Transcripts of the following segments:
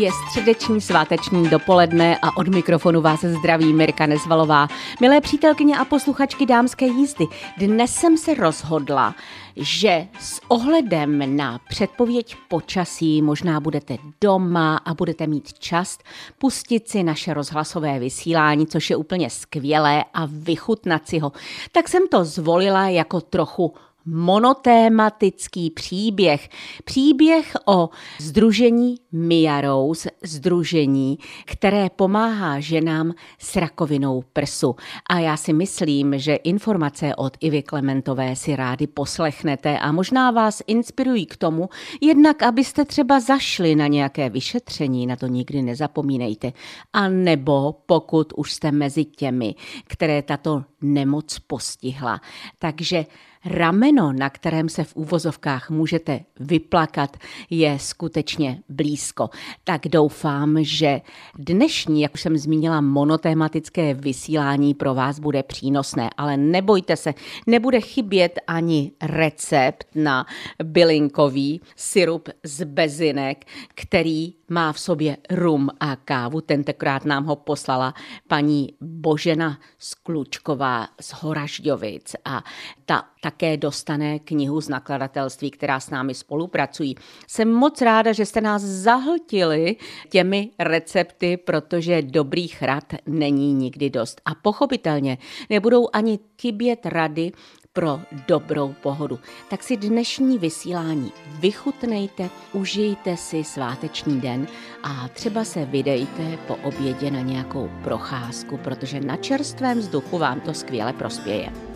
Je středeční sváteční dopoledne a od mikrofonu vás zdraví Mirka Nezvalová. Milé přítelkyně a posluchačky dámské jízdy, dnes jsem se rozhodla, že s ohledem na předpověď počasí možná budete doma a budete mít čas pustit si naše rozhlasové vysílání, což je úplně skvělé a vychutnat si ho. Tak jsem to zvolila jako trochu monotématický příběh. Příběh o združení Mia Rose, združení, které pomáhá ženám s rakovinou prsu. A já si myslím, že informace od Ivy Klementové si rádi poslechnete a možná vás inspirují k tomu, jednak abyste třeba zašli na nějaké vyšetření, na to nikdy nezapomínejte. A nebo pokud už jste mezi těmi, které tato nemoc postihla. Takže rameno, na kterém se v úvozovkách můžete vyplakat, je skutečně blízko. Tak doufám, že dnešní, jak už jsem zmínila, monotématické vysílání pro vás bude přínosné, ale nebojte se, nebude chybět ani recept na bylinkový syrup z bezinek, který má v sobě rum a kávu. Tentokrát nám ho poslala paní Božena Sklučková z Horažďovic a ta také dostane knihu z nakladatelství, která s námi spolupracují. Jsem moc ráda, že jste nás zahltili těmi recepty, protože dobrých rad není nikdy dost. A pochopitelně nebudou ani chybět rady pro dobrou pohodu. Tak si dnešní vysílání vychutnejte, užijte si sváteční den a třeba se vydejte po obědě na nějakou procházku, protože na čerstvém vzduchu vám to skvěle prospěje.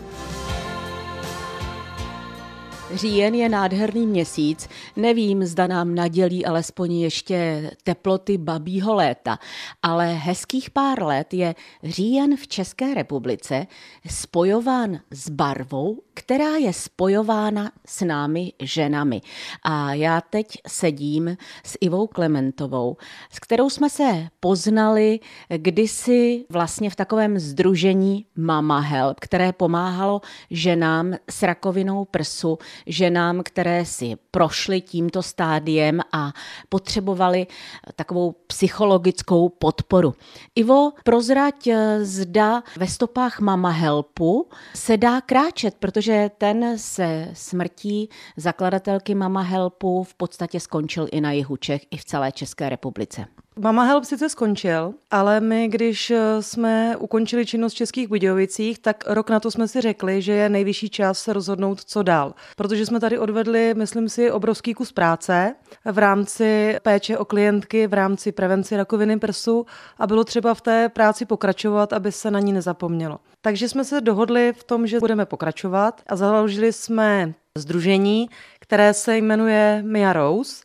Říjen je nádherný měsíc, nevím, zda nám nadělí alespoň ještě teploty babího léta, ale hezkých pár let je říjen v České republice spojován s barvou, která je spojována s námi ženami. A já teď sedím s Ivou Klementovou, s kterou jsme se poznali kdysi vlastně v takovém združení Mama Help, které pomáhalo ženám s rakovinou prsu, ženám, které si prošly tímto stádiem a potřebovali takovou psychologickou podporu. Ivo, prozrať, zda ve stopách Mama Helpu se dá kráčet, protože ten se smrtí zakladatelky Mama Helpu v podstatě skončil i na jihu Čech, i v celé České republice. Mama Help sice skončil, ale my, když eh, jsme ukončili činnost v Českých Budějovicích, tak rok na to jsme si řekli, že je nejvyšší čas se rozhodnout, co dál. Protože jsme tady odvedli, myslím si, obrovský kus práce v rámci péče o klientky, v rámci prevenci rakoviny prsu a bylo třeba v té práci pokračovat, aby se na ní nezapomnělo. Takže jsme se dohodli v tom, že budeme pokračovat a založili jsme združení, které se jmenuje Mia Rose –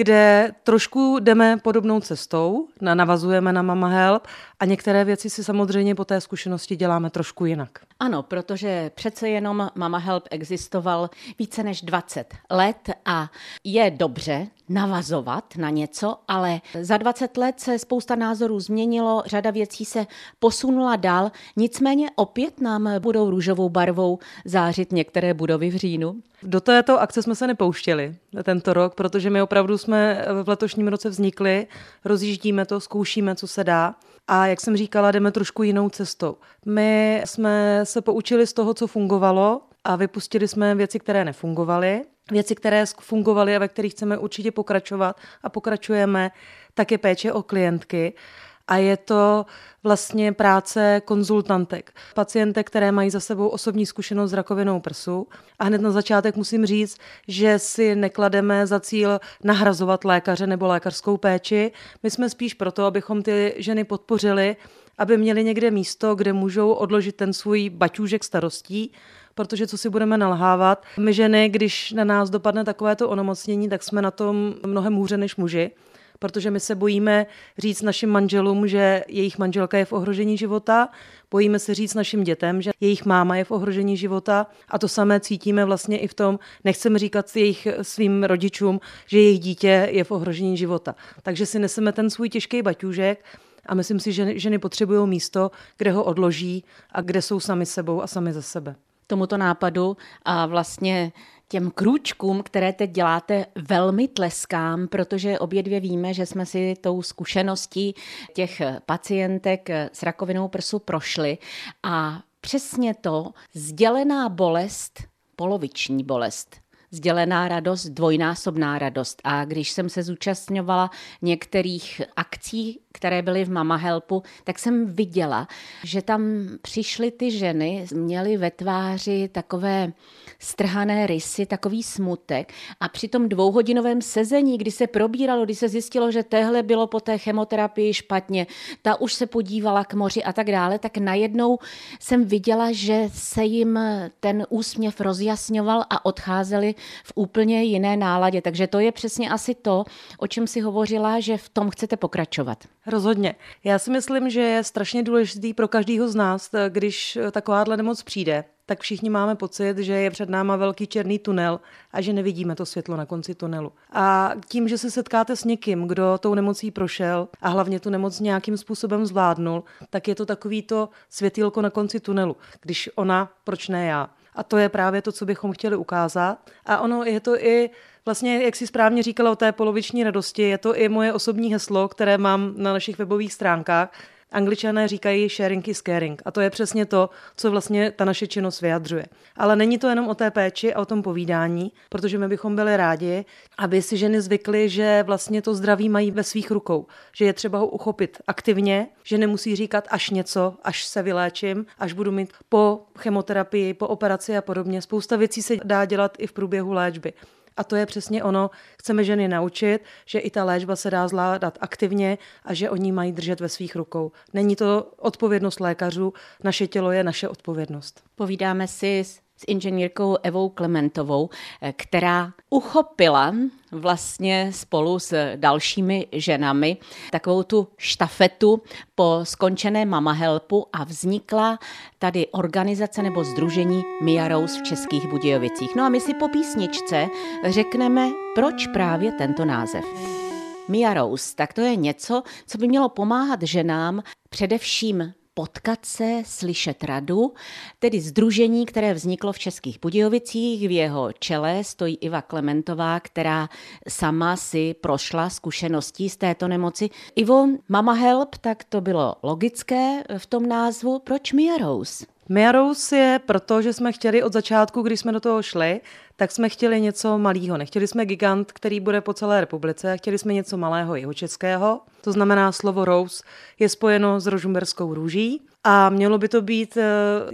kde trošku jdeme podobnou cestou, navazujeme na Mama Help a některé věci si samozřejmě po té zkušenosti děláme trošku jinak. Ano, protože přece jenom Mama Help existoval více než 20 let a je dobře navazovat na něco, ale za 20 let se spousta názorů změnilo, řada věcí se posunula dál, nicméně opět nám budou růžovou barvou zářit některé budovy v říjnu. Do této akce jsme se nepouštěli tento rok, protože my opravdu jsme v letošním roce vznikli, rozjíždíme to, zkoušíme, co se dá. A jak jsem říkala, jdeme trošku jinou cestou. My jsme se poučili z toho, co fungovalo a vypustili jsme věci, které nefungovaly. Věci, které fungovaly a ve kterých chceme určitě pokračovat a pokračujeme, tak je péče o klientky a je to vlastně práce konzultantek. Pacientek, které mají za sebou osobní zkušenost s rakovinou prsu. A hned na začátek musím říct, že si neklademe za cíl nahrazovat lékaře nebo lékařskou péči. My jsme spíš proto, abychom ty ženy podpořili, aby měli někde místo, kde můžou odložit ten svůj baťůžek starostí, protože co si budeme nalhávat, my ženy, když na nás dopadne takovéto onemocnění, tak jsme na tom mnohem hůře než muži protože my se bojíme říct našim manželům, že jejich manželka je v ohrožení života, bojíme se říct našim dětem, že jejich máma je v ohrožení života a to samé cítíme vlastně i v tom, nechceme říkat jejich svým rodičům, že jejich dítě je v ohrožení života. Takže si neseme ten svůj těžký baťůžek A myslím si, že ženy potřebují místo, kde ho odloží a kde jsou sami sebou a sami za sebe. Tomuto nápadu a vlastně těm krůčkům, které teď děláte, velmi tleskám, protože obě dvě víme, že jsme si tou zkušeností těch pacientek s rakovinou prsu prošli a přesně to, sdělená bolest, poloviční bolest, sdělená radost, dvojnásobná radost. A když jsem se zúčastňovala některých akcí, které byly v Mama Helpu, tak jsem viděla, že tam přišly ty ženy, měly ve tváři takové strhané rysy, takový smutek a při tom dvouhodinovém sezení, kdy se probíralo, kdy se zjistilo, že téhle bylo po té chemoterapii špatně, ta už se podívala k moři a tak dále, tak najednou jsem viděla, že se jim ten úsměv rozjasňoval a odcházeli v úplně jiné náladě. Takže to je přesně asi to, o čem si hovořila, že v tom chcete pokračovat. Rozhodně. Já si myslím, že je strašně důležitý pro každého z nás, když takováhle nemoc přijde, tak všichni máme pocit, že je před náma velký černý tunel a že nevidíme to světlo na konci tunelu. A tím, že se setkáte s někým, kdo tou nemocí prošel a hlavně tu nemoc nějakým způsobem zvládnul, tak je to takový to světýlko na konci tunelu. Když ona, proč ne já? A to je právě to, co bychom chtěli ukázat. A ono je to i Vlastně, jak si správně říkala o té poloviční radosti, je to i moje osobní heslo, které mám na našich webových stránkách. Angličané říkají sharing is caring a to je přesně to, co vlastně ta naše činnost vyjadřuje. Ale není to jenom o té péči a o tom povídání, protože my bychom byli rádi, aby si ženy zvykly, že vlastně to zdraví mají ve svých rukou, že je třeba ho uchopit aktivně, že nemusí říkat až něco, až se vyléčím, až budu mít po chemoterapii, po operaci a podobně. Spousta věcí se dá dělat i v průběhu léčby. A to je přesně ono, chceme ženy naučit, že i ta léčba se dá zvládat aktivně a že oni mají držet ve svých rukou. Není to odpovědnost lékařů, naše tělo je naše odpovědnost. Povídáme si s inženýrkou Evou Klementovou, která uchopila vlastně spolu s dalšími ženami takovou tu štafetu po skončené Mama Helpu a vznikla tady organizace nebo združení Mia Rose v Českých Budějovicích. No a my si po písničce řekneme, proč právě tento název. Mia Rose, tak to je něco, co by mělo pomáhat ženám především potkat se, slyšet radu, tedy združení, které vzniklo v Českých Budějovicích. V jeho čele stojí Iva Klementová, která sama si prošla zkušeností z této nemoci. Ivo, Mama Help, tak to bylo logické v tom názvu. Proč Mia Rose? Mia Rose je proto, že jsme chtěli od začátku, když jsme do toho šli, tak jsme chtěli něco malého. Nechtěli jsme gigant, který bude po celé republice, chtěli jsme něco malého jeho českého. To znamená, slovo rose je spojeno s rožumberskou růží a mělo by to být uh,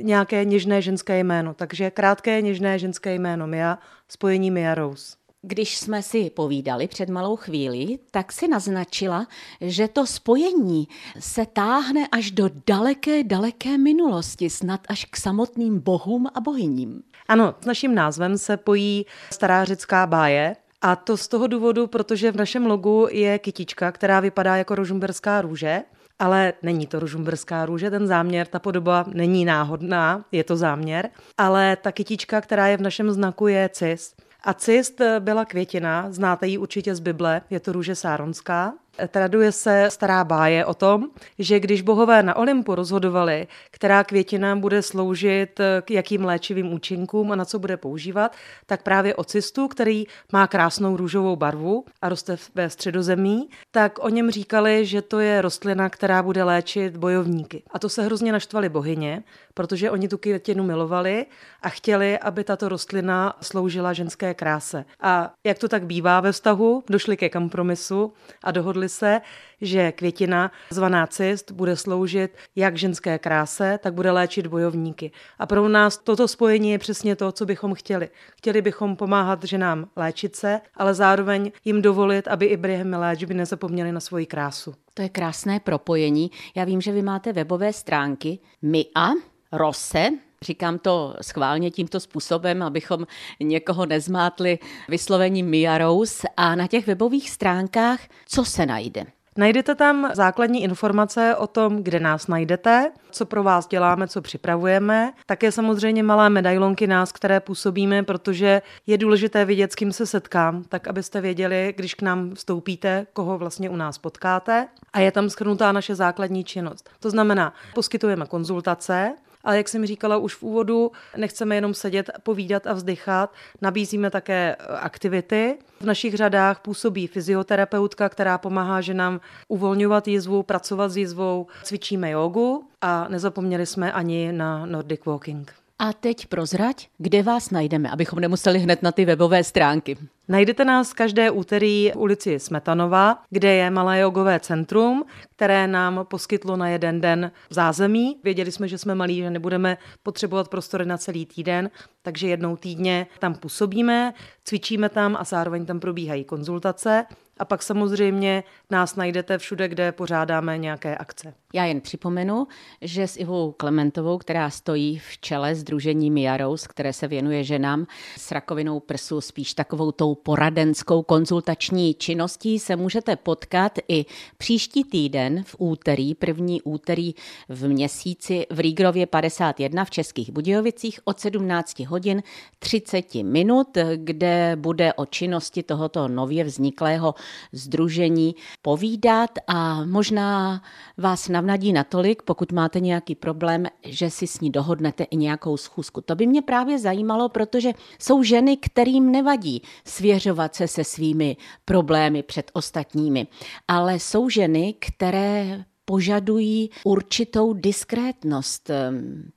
nějaké něžné ženské jméno. Takže krátké něžné ženské jméno Mia, spojení Mia Rose. Když jsme si povídali před malou chvíli, tak si naznačila, že to spojení se táhne až do daleké, daleké minulosti, snad až k samotným bohům a bohyním. Ano, s naším názvem se pojí stará řecká báje, a to z toho důvodu, protože v našem logu je kytička, která vypadá jako rožumberská růže, ale není to rožumberská růže, ten záměr, ta podoba není náhodná, je to záměr, ale ta kytička, která je v našem znaku, je cis. A cist byla květina, znáte ji určitě z Bible, je to růže sáronská. Traduje se stará báje o tom, že když bohové na Olympu rozhodovali, která květina bude sloužit k jakým léčivým účinkům a na co bude používat, tak právě o cistu, který má krásnou růžovou barvu a roste ve středozemí, tak o něm říkali, že to je rostlina, která bude léčit bojovníky. A to se hrozně naštvali bohyně, protože oni tu květinu milovali a chtěli, aby tato rostlina sloužila ženské kráse. A jak to tak bývá ve vztahu, došli ke kompromisu a dohodli se, že květina zvaná cist bude sloužit jak ženské kráse, tak bude léčit bojovníky. A pro nás toto spojení je přesně to, co bychom chtěli. Chtěli bychom pomáhat ženám léčit se, ale zároveň jim dovolit, aby i během léčby nezapomněli na svoji krásu. To je krásné propojení. Já vím, že vy máte webové stránky MIA, Rose, Říkám to schválně tímto způsobem, abychom někoho nezmátli vyslovením Mia Rose. A na těch webových stránkách co se najde? Najdete tam základní informace o tom, kde nás najdete, co pro vás děláme, co připravujeme. Také samozřejmě malé medailonky nás, které působíme, protože je důležité vidět, s kým se setkám, tak abyste věděli, když k nám vstoupíte, koho vlastně u nás potkáte. A je tam schrnutá naše základní činnost. To znamená, poskytujeme konzultace, ale jak jsem říkala už v úvodu, nechceme jenom sedět, povídat a vzdychat, nabízíme také e, aktivity. V našich řadách působí fyzioterapeutka, která pomáhá ženám uvolňovat jizvu, pracovat s jizvou, cvičíme jogu a nezapomněli jsme ani na Nordic Walking. A teď prozrať, kde vás najdeme, abychom nemuseli hned na ty webové stránky. Najdete nás každé úterý v ulici Smetanova, kde je malé jogové centrum, které nám poskytlo na jeden den zázemí. Věděli jsme, že jsme malí, že nebudeme potřebovat prostory na celý týden, takže jednou týdně tam působíme, cvičíme tam a zároveň tam probíhají konzultace. A pak samozřejmě nás najdete všude, kde pořádáme nějaké akce. Já jen připomenu, že s Ivou Klementovou, která stojí v čele Združení Miarous, které se věnuje ženám s rakovinou prsu, spíš takovou tou poradenskou konzultační činností, se můžete potkat i příští týden v úterý, první úterý v měsíci v Rígrově 51 v Českých Budějovicích od 17 hodin 30 minut, kde bude o činnosti tohoto nově vzniklého združení povídat a možná vás navnadí natolik, pokud máte nějaký problém, že si s ní dohodnete i nějakou schůzku. To by mě právě zajímalo, protože jsou ženy, kterým nevadí svěřovat se se svými problémy před ostatními, ale jsou ženy, které požadují určitou diskrétnost,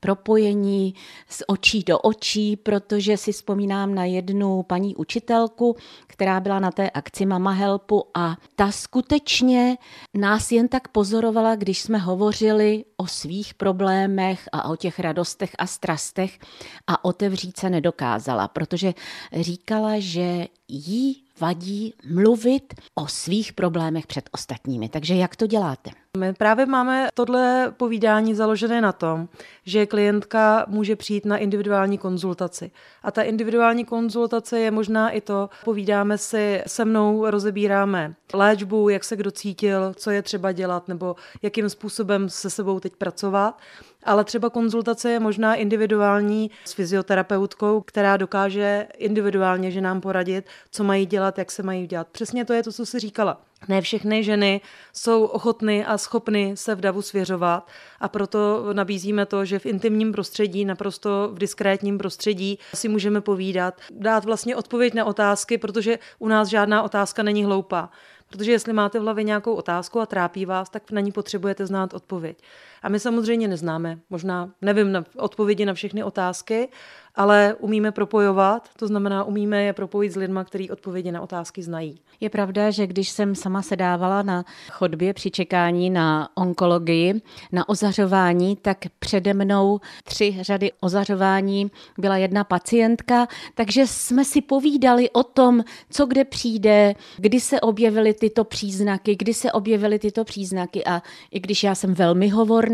propojení z očí do očí, protože si vzpomínám na jednu paní učitelku, která byla na té akci Mama Helpu a ta skutečně nás jen tak pozorovala, když jsme hovořili o svých problémech a o těch radostech a strastech a otevřít se nedokázala, protože říkala, že jí vadí mluvit o svých problémech před ostatními. Takže jak to děláte? My právě máme tohle povídání založené na tom, že klientka může přijít na individuální konzultaci. A ta individuální konzultace je možná i to, povídáme si se mnou, rozebíráme léčbu, jak se kdo cítil, co je třeba dělat, nebo jakým způsobem se sebou teď pracovat. Ale třeba konzultace je možná individuální s fyzioterapeutkou, která dokáže individuálně že nám poradit, co mají dělat, jak se mají dělat. Přesně to je to, co si říkala. Ne všechny ženy jsou ochotny a schopny se v davu svěřovat a proto nabízíme to, že v intimním prostředí, naprosto v diskrétním prostředí si můžeme povídat, dát vlastně odpověď na otázky, protože u nás žádná otázka není hloupá. Protože jestli máte v hlavě nějakou otázku a trápí vás, tak na ní potřebujete znát odpověď. A my samozřejmě neznáme, možná nevím na odpovědi na všechny otázky, ale umíme propojovat, to znamená, umíme je propojit s lidmi, kteří odpovědi na otázky znají. Je pravda, že když jsem sama sedávala na chodbě při čekání na onkologii, na ozařování, tak přede mnou tři řady ozařování byla jedna pacientka, takže jsme si povídali o tom, co kde přijde, kdy se objevily tyto příznaky, kdy se objevily tyto příznaky a i když já jsem velmi hovorná,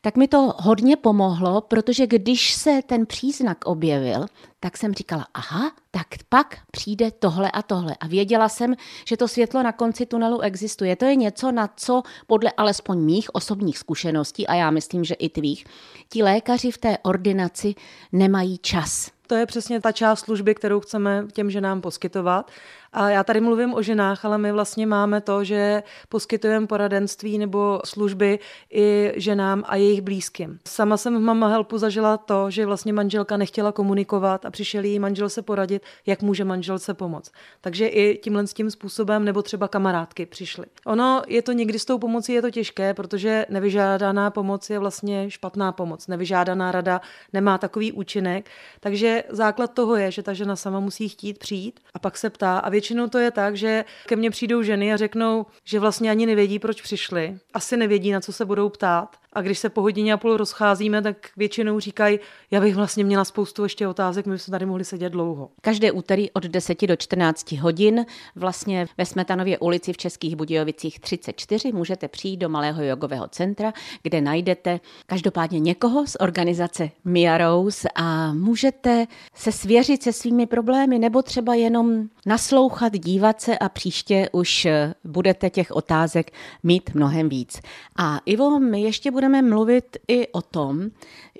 tak mi to hodně pomohlo, protože když se ten příznak objevil, tak jsem říkala, aha, tak pak přijde tohle a tohle. A věděla jsem, že to světlo na konci tunelu existuje. To je něco, na co podle alespoň mých osobních zkušeností, a já myslím, že i tvých, ti lékaři v té ordinaci nemají čas. To je přesně ta část služby, kterou chceme těm ženám poskytovat. A já tady mluvím o ženách, ale my vlastně máme to, že poskytujeme poradenství nebo služby i ženám a jejich blízkým. Sama jsem v Mama Helpu zažila to, že vlastně manželka nechtěla komunikovat a přišel jí manžel se poradit, jak může manželce pomoct. Takže i tímhle s tím způsobem nebo třeba kamarádky přišly. Ono je to někdy s tou pomocí je to těžké, protože nevyžádaná pomoc je vlastně špatná pomoc. Nevyžádaná rada nemá takový účinek. Takže základ toho je, že ta žena sama musí chtít přijít a pak se ptá a většinou to je tak, že ke mně přijdou ženy a řeknou, že vlastně ani nevědí, proč přišli. Asi nevědí, na co se budou ptát. A když se po hodině a půl rozcházíme, tak většinou říkají, já bych vlastně měla spoustu ještě otázek, my bychom tady mohli sedět dlouho. Každé úterý od 10 do 14 hodin vlastně ve Smetanově ulici v Českých Budějovicích 34 můžete přijít do Malého jogového centra, kde najdete každopádně někoho z organizace Mia Rose a můžete se svěřit se svými problémy nebo třeba jenom naslouchat, dívat se a příště už budete těch otázek mít mnohem víc. A Ivo, my ještě budeme mluvit i o tom,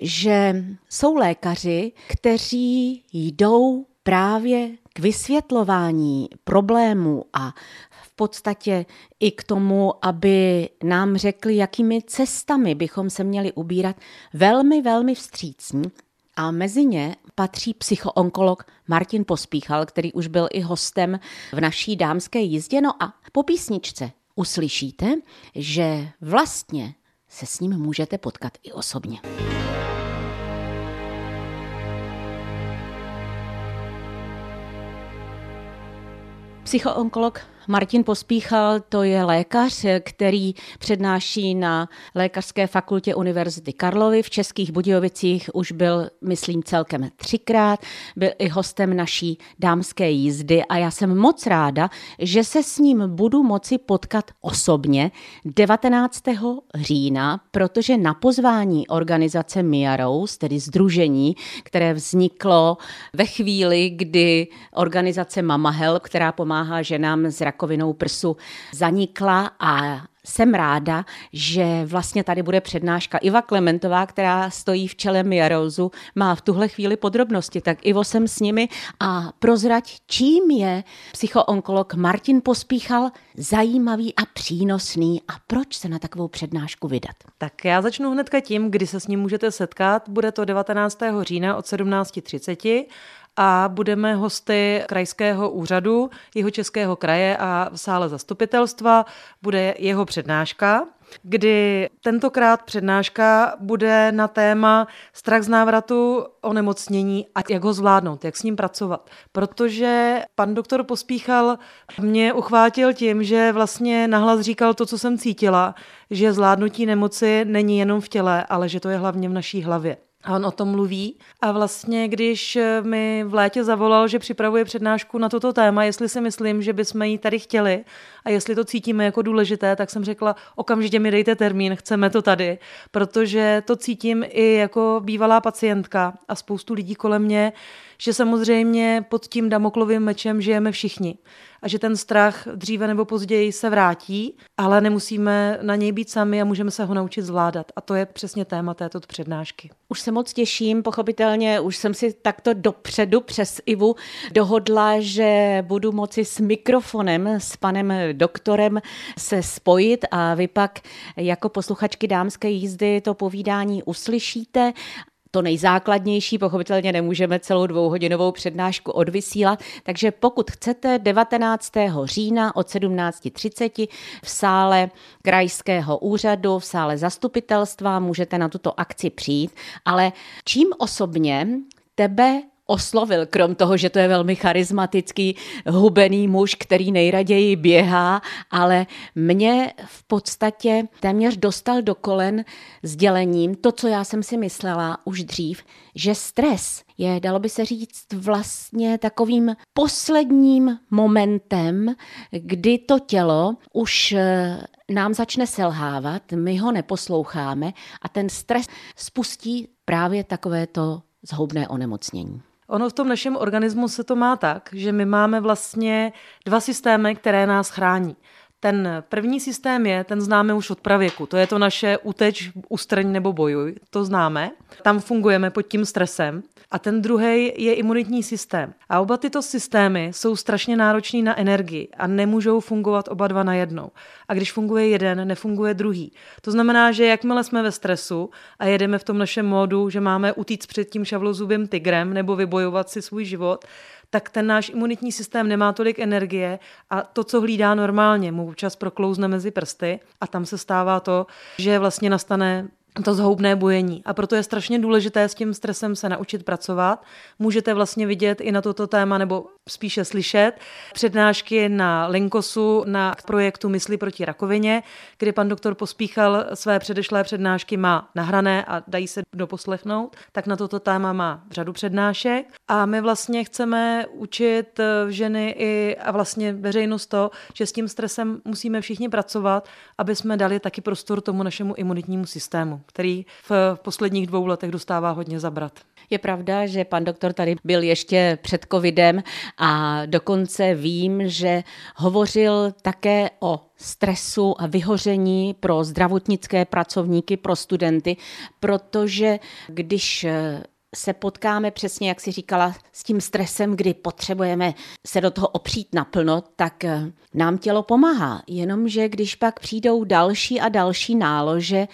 že jsou lékaři, kteří jdou právě k vysvětlování problémů a v podstatě i k tomu, aby nám řekli, jakými cestami bychom se měli ubírat, velmi, velmi vstřícní. A mezi ně patří psychoonkolog Martin Pospíchal, který už byl i hostem v naší dámské jízdě. No a po písničce uslyšíte, že vlastně se s ním můžete potkat i osobně. Psychoonkolog Martin Pospíchal to je lékař, který přednáší na Lékařské fakultě Univerzity Karlovy v Českých Budějovicích. Už byl, myslím, celkem třikrát. Byl i hostem naší dámské jízdy a já jsem moc ráda, že se s ním budu moci potkat osobně 19. října, protože na pozvání organizace Mia Rose, tedy združení, které vzniklo ve chvíli, kdy organizace Mama Help, která pomáhá ženám s rakovinou prsu zanikla a jsem ráda, že vlastně tady bude přednáška. Iva Klementová, která stojí v čele Miarozu, má v tuhle chvíli podrobnosti, tak Ivo jsem s nimi a prozrať, čím je psychoonkolog Martin Pospíchal zajímavý a přínosný a proč se na takovou přednášku vydat. Tak já začnu hnedka tím, kdy se s ním můžete setkat. Bude to 19. října od 17.30 a budeme hosty krajského úřadu jeho českého kraje a v sále zastupitelstva bude jeho přednáška kdy tentokrát přednáška bude na téma strach z návratu onemocnění a jak ho zvládnout, jak s ním pracovat. Protože pan doktor Pospíchal mě uchvátil tím, že vlastně nahlas říkal to, co jsem cítila, že zvládnutí nemoci není jenom v těle, ale že to je hlavně v naší hlavě. A on o tom mluví. A vlastně, když mi v létě zavolal, že připravuje přednášku na toto téma, jestli si myslím, že bychom ji tady chtěli a jestli to cítíme jako důležité, tak jsem řekla, okamžitě mi dejte termín, chceme to tady, protože to cítím i jako bývalá pacientka a spoustu lidí kolem mě, že samozřejmě pod tím damoklovým mečem žijeme všichni a že ten strach dříve nebo později se vrátí, ale nemusíme na něj být sami a můžeme se ho naučit zvládat. A to je přesně téma této přednášky. Už se moc těším, pochopitelně už jsem si takto dopředu přes Ivu dohodla, že budu moci s mikrofonem, s panem doktorem se spojit a vy pak jako posluchačky dámské jízdy to povídání uslyšíte to nejzákladnější, pochopitelně nemůžeme celou dvouhodinovou přednášku odvysílat, takže pokud chcete 19. října od 17.30 v sále krajského úřadu, v sále zastupitelstva můžete na tuto akci přijít, ale čím osobně tebe oslovil, krom toho, že to je velmi charismatický, hubený muž, který nejraději běhá, ale mě v podstatě téměř dostal do kolen sdělením to, co já jsem si myslela už dřív, že stres je, dalo by se říct, vlastně takovým posledním momentem, kdy to tělo už eh, nám začne selhávat, my ho neposloucháme a ten stres spustí právě takovéto zhoubné onemocnění. Ono v tom našem organismu se to má tak, že my máme vlastně dva systémy, které nás chrání. Ten první systém je, ten známe už od pravěku, to je to naše uteč, ustrň nebo bojuj, to známe. Tam fungujeme pod tím stresem. A ten druhý je imunitní systém. A oba tyto systémy jsou strašně náročný na energii a nemůžou fungovat oba dva na jednou. A když funguje jeden, nefunguje druhý. To znamená, že jakmile jsme ve stresu a jedeme v tom našem módu, že máme utíct před tím šavlozubým tigrem nebo vybojovat si svůj život, tak ten náš imunitní systém nemá tolik energie a to, co hlídá normálně, mu občas proklouzne mezi prsty a tam se stává to, že vlastně nastane to zhoubné bujení. A proto je strašně důležité s tím stresem se naučit pracovat. Můžete vlastně vidět i na toto téma, nebo spíše slyšet, přednášky na Linkosu na projektu Mysli proti rakovině, kdy pan doktor Pospíchal své předešlé přednášky má nahrané a dají se doposlechnout, tak na toto téma má řadu přednášek. A my vlastně chceme učit eh, ženy i a vlastně veřejnost to, že s tím stresem musíme všichni pracovat, aby jsme dali taky prostor tomu našemu imunitnímu systému, který v posledních dvou letech dostává hodně zabrat. Je pravda, že pan doktor tady byl ještě před covidem a dokonce vím, že hovořil také o stresu a vyhoření pro zdravotnické pracovníky, pro studenty, protože když se potkáme přesně, jak si říkala, s tím stresem, kdy potřebujeme se do toho opřít naplno, tak eh, nám tělo pomáhá. Jenomže když pak přijdou další a další nálože,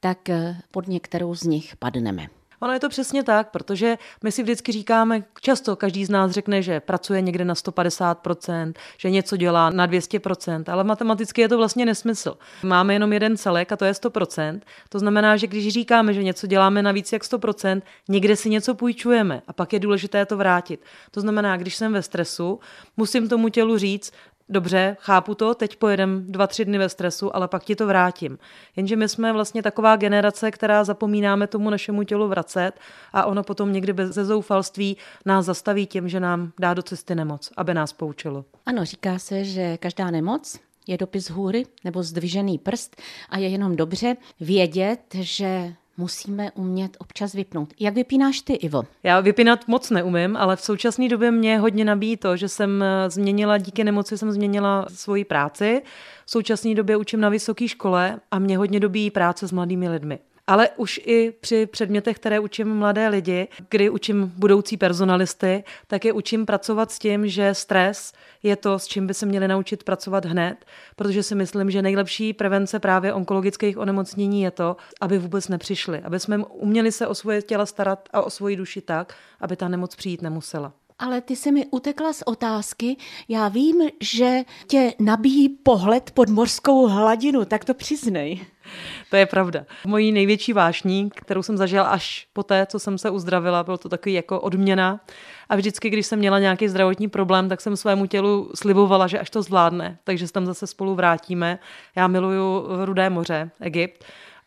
tak eh, pod některou z nich padneme. Ono je to přesně tak, protože my si vždycky říkáme, často každý z nás řekne, že pracuje někde na 150%, že něco dělá na 200%, ale matematicky je to vlastně nesmysl. Máme jenom jeden celek a to je 100%. To znamená, že když říkáme, že něco děláme na víc jak 100%, někde si něco půjčujeme a pak je důležité to vrátit. To znamená, když jsem ve stresu, musím tomu tělu říct, dobře, chápu to, teď pojedem dva, tři dny ve stresu, ale pak ti to vrátím. Jenže my jsme vlastně taková generace, která zapomínáme tomu našemu tělu vracet a ono potom někdy bez zoufalství nás zastaví tím, že nám dá do cesty nemoc, aby nás poučilo. Ano, říká se, že každá nemoc je dopis hůry nebo zdvižený prst a je jenom dobře vědět, že musíme umět občas vypnout. Jak vypínáš ty, Ivo? Já vypínat moc neumím, ale v současné době mě hodně nabíjí to, že jsem eh, změnila, díky nemoci jsem změnila svoji práci. V současné době učím na vysoké škole a mě hodně dobíjí práce s mladými lidmi ale už i při předmětech, které učím mladé lidi, kdy učím budoucí personalisty, tak je učím pracovat s tím, že stres je to, s čím by se měli naučit pracovat hned, protože si myslím, že nejlepší prevence právě onkologických onemocnění je to, aby vůbec nepřišli, aby jsme uměli se o svoje těla starat a o svoji duši tak, aby ta nemoc přijít nemusela. Ale ty se mi utekla z otázky. Já vím, že tě nabíjí pohled pod morskou hladinu, tak to přiznej. To je pravda. Mojí největší vášní, kterou jsem zažila až po té, co jsem se uzdravila, bylo to takový jako odměna. A vždycky, když jsem měla nějaký zdravotní problém, tak jsem svému tělu slibovala, že až to zvládne, takže se tam zase spolu vrátíme. Já miluju Rudé moře, Egypt.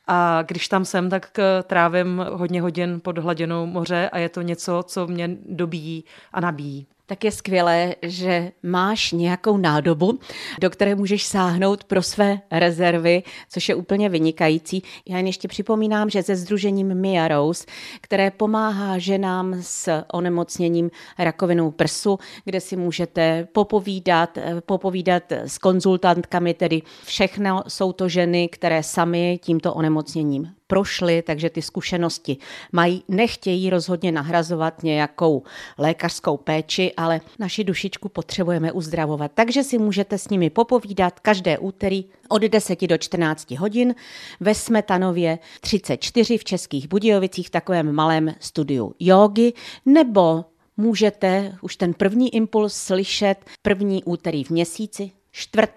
A když tam jsem, tak eh, trávím hodně hodin pod hladinou moře a je to něco, co mě dobíjí a nabíjí tak je skvělé, že máš nějakou nádobu, do které můžeš sáhnout pro své rezervy, což je úplně vynikající. Já jen ještě připomínám, že se združením Mia Rose, které pomáhá ženám s onemocněním rakovinou prsu, kde si můžete popovídat, popovídat s konzultantkami, tedy všechno jsou to ženy, které sami tímto onemocněním prošly, takže ty zkušenosti mají, nechtějí rozhodně nahrazovat nějakou lékařskou péči, ale naši dušičku potřebujeme uzdravovat. Takže si můžete s nimi popovídat každé úterý od 10 do 14 hodin ve Smetanově 34 v Českých Budějovicích takovém malém studiu jogy, nebo můžete už ten první impuls slyšet první úterý v měsíci 4.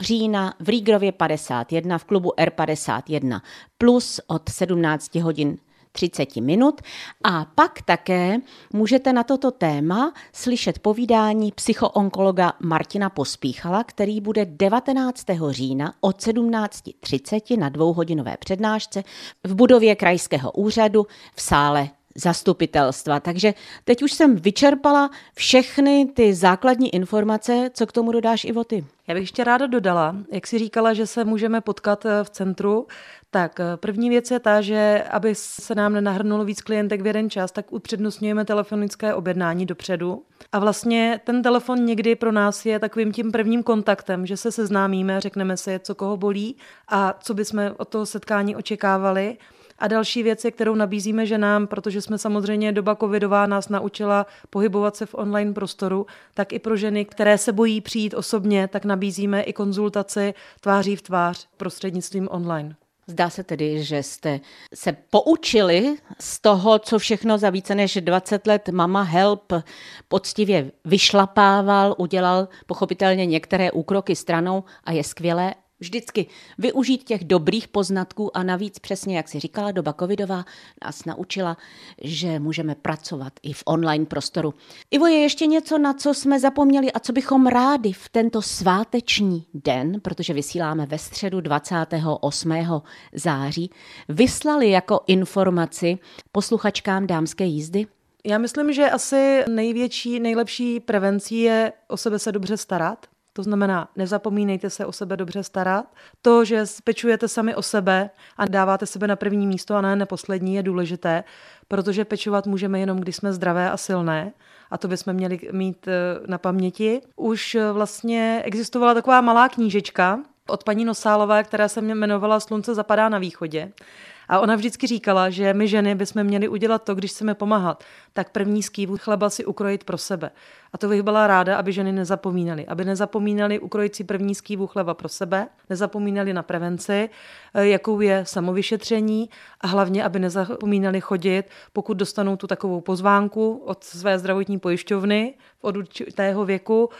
října v Rígrově 51 v klubu R51 plus od 17 hodin 30 minut a pak také můžete na toto téma slyšet povídání psychoonkologa Martina Pospíchala, který bude 19. října od 17.30 na dvouhodinové přednášce v budově krajského úřadu v sále zastupitelstva. Takže teď už jsem vyčerpala všechny ty základní informace, co k tomu dodáš, Ivo, ty. Já bych ještě ráda dodala, jak si říkala, že se můžeme potkat eh, v centru, tak eh, první věc je ta, že aby se nám nenahrnulo víc klientek v jeden čas, tak upřednostňujeme telefonické objednání dopředu. A vlastně ten telefon někdy pro nás je takovým tím prvním kontaktem, že se seznámíme, řekneme si, co koho bolí a co bychom od toho setkání očekávali. A další věc kterou nabízíme ženám, protože jsme samozřejmě doba covidová nás naučila pohybovat se v online prostoru, tak i pro ženy, které se bojí přijít osobně, tak nabízíme i konzultaci tváří v tvář prostřednictvím online. Zdá se tedy, že jste se poučili z toho, co všechno za více než 20 let Mama Help poctivě vyšlapával, udělal pochopitelně některé úkroky stranou a je skvělé, vždycky využít těch dobrých poznatků a navíc přesně, jak si říkala, doba covidová nás naučila, že můžeme pracovat i v online prostoru. Ivo, je ještě něco, na co jsme zapomněli a co bychom rádi v tento sváteční den, protože vysíláme ve středu 28. září, vyslali jako informaci posluchačkám dámské jízdy? Já myslím, že asi největší, nejlepší prevencí je o sebe se dobře starat. To znamená, nezapomínejte se o sebe dobře starat. To, že pečujete sami o sebe a dáváte sebe na první místo a ne na poslední, je důležité, protože pečovat můžeme jenom, když jsme zdravé a silné. A to bychom měli mít eh, na paměti. Už eh, vlastně existovala taková malá knížečka od paní Nosálové, která se jmenovala Slunce zapadá na východě. A ona vždycky říkala, že my ženy bychom měli udělat to, když chceme pomáhat, tak první skývu chleba si ukrojit pro sebe. A to bych byla ráda, aby ženy nezapomínaly. Aby nezapomínaly ukrojit si první skývu chleba pro sebe, nezapomínaly na prevenci, eh, jakou je samovyšetření a hlavně, aby nezapomínali chodit, pokud dostanou tu takovou pozvánku od své zdravotní pojišťovny od určitého věku,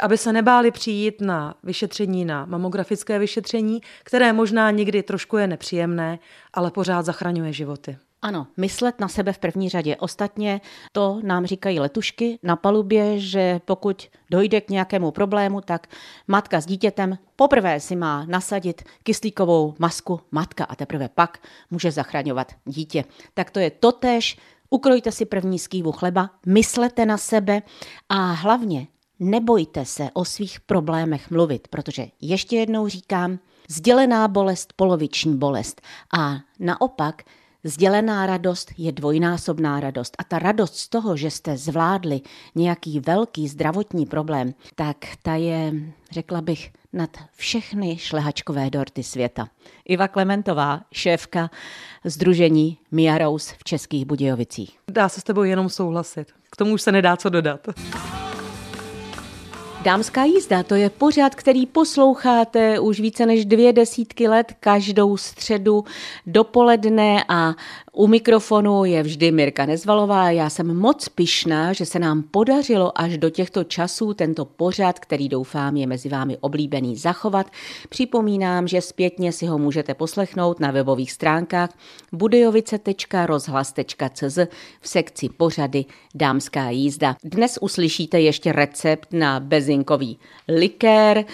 aby se nebáli přijít na vyšetření, na mamografické vyšetření, které možná někdy trošku je nepříjemné, ale pořád zachraňuje životy. Ano, myslet na sebe v první řadě. Ostatně to nám říkají letušky na palubě, že pokud dojde k nějakému problému, tak matka s dítětem poprvé si má nasadit kyslíkovou masku matka a teprve pak může zachraňovat dítě. Tak to je totéž. Ukrojte si první skývu chleba, myslete na sebe a hlavně nebojte se o svých problémech mluvit, protože ještě jednou říkám, sdělená bolest, poloviční bolest. A naopak, Sdělená radost je dvojnásobná radost a ta radost z toho, že jste zvládli nějaký velký zdravotní problém, tak ta je, řekla bych, nad všechny šlehačkové dorty světa. Iva Klementová, šéfka Združení Mia Rose v Českých Budějovicích. Dá se s tebou jenom souhlasit. K tomu už se nedá co dodat. Dámská jízda, to je pořad, který posloucháte už více než dvě desítky let každou středu dopoledne a u mikrofonu je vždy Mirka Nezvalová. Já jsem moc pišná, že se nám podařilo až do těchto časů tento pořad, který doufám je mezi vámi oblíbený, zachovat. Připomínám, že zpětně si ho můžete poslechnout na webových stránkách budejovice.rozhlas.cz v sekci pořady Dámská jízda. Dnes uslyšíte ještě recept na bezinkový likér,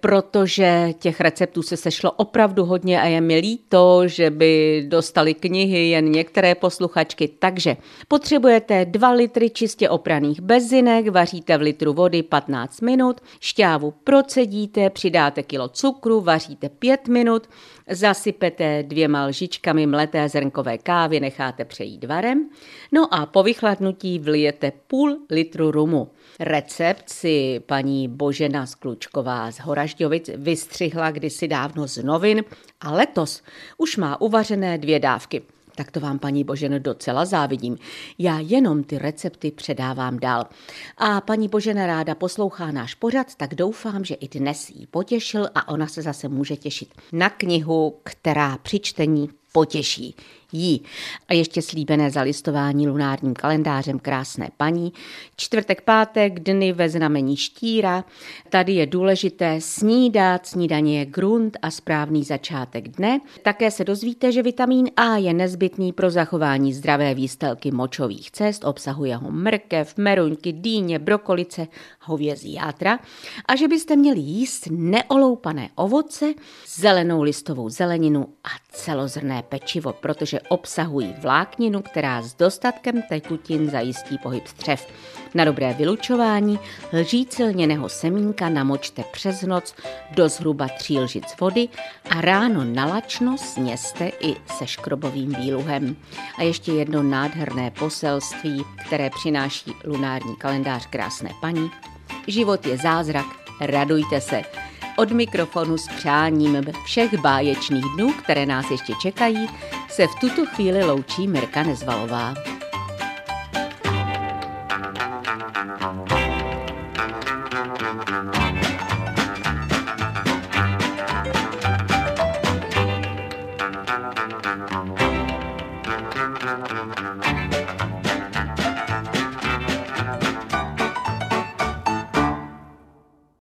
protože těch receptů se sešlo opravdu hodně a je mi líto, že by dostali knihy jen některé posluchačky. Takže potřebujete 2 litry čistě opraných bezinek, vaříte v litru vody 15 minut, šťávu procedíte, přidáte kilo cukru, vaříte 5 minut, zasypete dvěma lžičkami mleté zrnkové kávy, necháte přejít varem, no a po vychladnutí vlijete půl litru rumu. Recept si paní Božena Sklučková z Horažďovic vystřihla kdysi dávno z novin a letos už má uvařené dvě dávky. Tak to vám, paní Boženo, docela závidím. Já jenom ty recepty předávám dál. A paní Božena ráda poslouchá náš pořad, tak doufám, že i dnes jí potěšil a ona se zase může těšit na knihu, která při čtení potěší jí. A ještě slíbené zalistování lunárním kalendářem krásné paní. Čtvrtek, pátek, dny ve znamení štíra. Tady je důležité snídat, snídaně je grunt a správný začátek dne. Také se dozvíte, že vitamin A je nezbytný pro zachování zdravé výstelky močových cest, obsahuje ho mrkev, meruňky, dýně, brokolice, hovězí játra a že byste měli jíst neoloupané ovoce, zelenou listovou zeleninu a celozrné pečivo, protože obsahují vlákninu, která s dostatkem tekutin zajistí pohyb střev. Na dobré vylučování lžícilněného semínka namočte přes noc do zhruba tří lžic vody a ráno nalačno sněste i se škrobovým výluhem. A ještě jedno nádherné poselství, které přináší lunární kalendář krásné paní. Život je zázrak, radujte se. Od mikrofonu s přáním všech báječných dnů, které nás ještě čekají, se v tuto chvíli loučí Mirka Nezvalová.